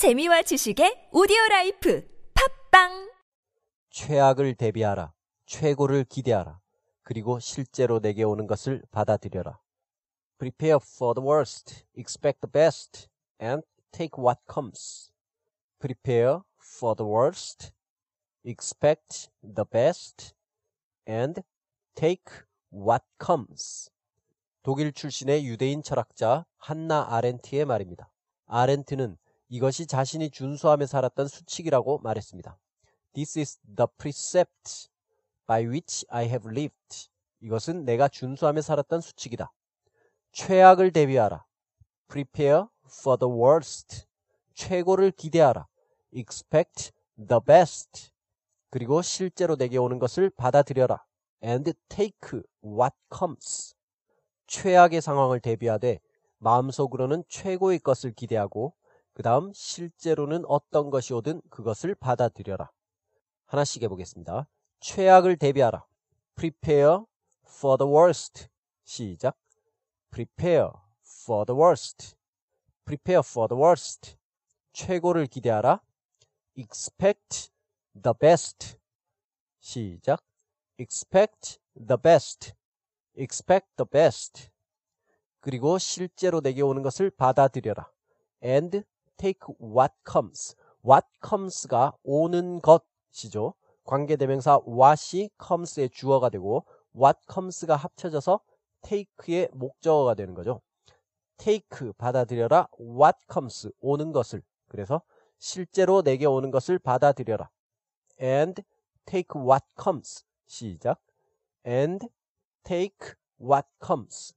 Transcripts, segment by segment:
재미와 지식의 오디오 라이프 팟빵 최악을 대비하라. 최고를 기대하라. 그리고 실제로 내게 오는 것을 받아들여라. Prepare for the worst, expect the best, and take what comes. Prepare for the worst, expect the best, and take what comes. 독일 출신의 유대인 철학자 한나 아렌트의 말입니다. 아렌트는 이것이 자신이 준수하며 살았던 수칙이라고 말했습니다. This is the precept by which I have lived. 이것은 내가 준수하며 살았던 수칙이다. 최악을 대비하라. Prepare for the worst. 최고를 기대하라. Expect the best. 그리고 실제로 내게 오는 것을 받아들여라. And take what comes. 최악의 상황을 대비하되 마음속으로는 최고의 것을 기대하고 그 다음 실제로는 어떤 것이 오든 그것을 받아들여라. 하나씩 해보겠습니다. 최악을 대비하라. Prepare for the worst. 시작. Prepare for the worst. Prepare for the worst. 최고를 기대하라. Expect the best. 시작. Expect the best. Expect the best. 그리고 실제로 내게 오는 것을 받아들여라. And take what comes. what comes가 오는 것이죠. 관계대명사 what이 comes의 주어가 되고 what comes가 합쳐져서 take의 목적어가 되는 거죠. take 받아들여라 what comes 오는 것을 그래서 실제로 내게 오는 것을 받아들여라. and take what comes 시작 and take what comes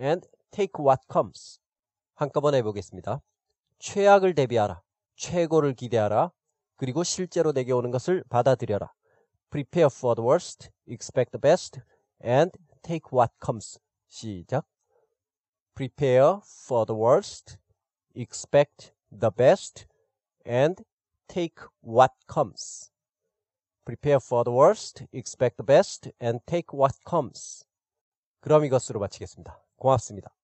and take what comes 한꺼번에 해보겠습니다. 최악을 대비하라. 최고를 기대하라. 그리고 실제로 내게 오는 것을 받아들여라. Prepare for the worst, expect the best, and take what comes. 시작. Prepare for the worst, expect the best, and take what comes. Prepare for the worst, expect the best, and take what comes. 그럼 이것으로 마치겠습니다. 고맙습니다.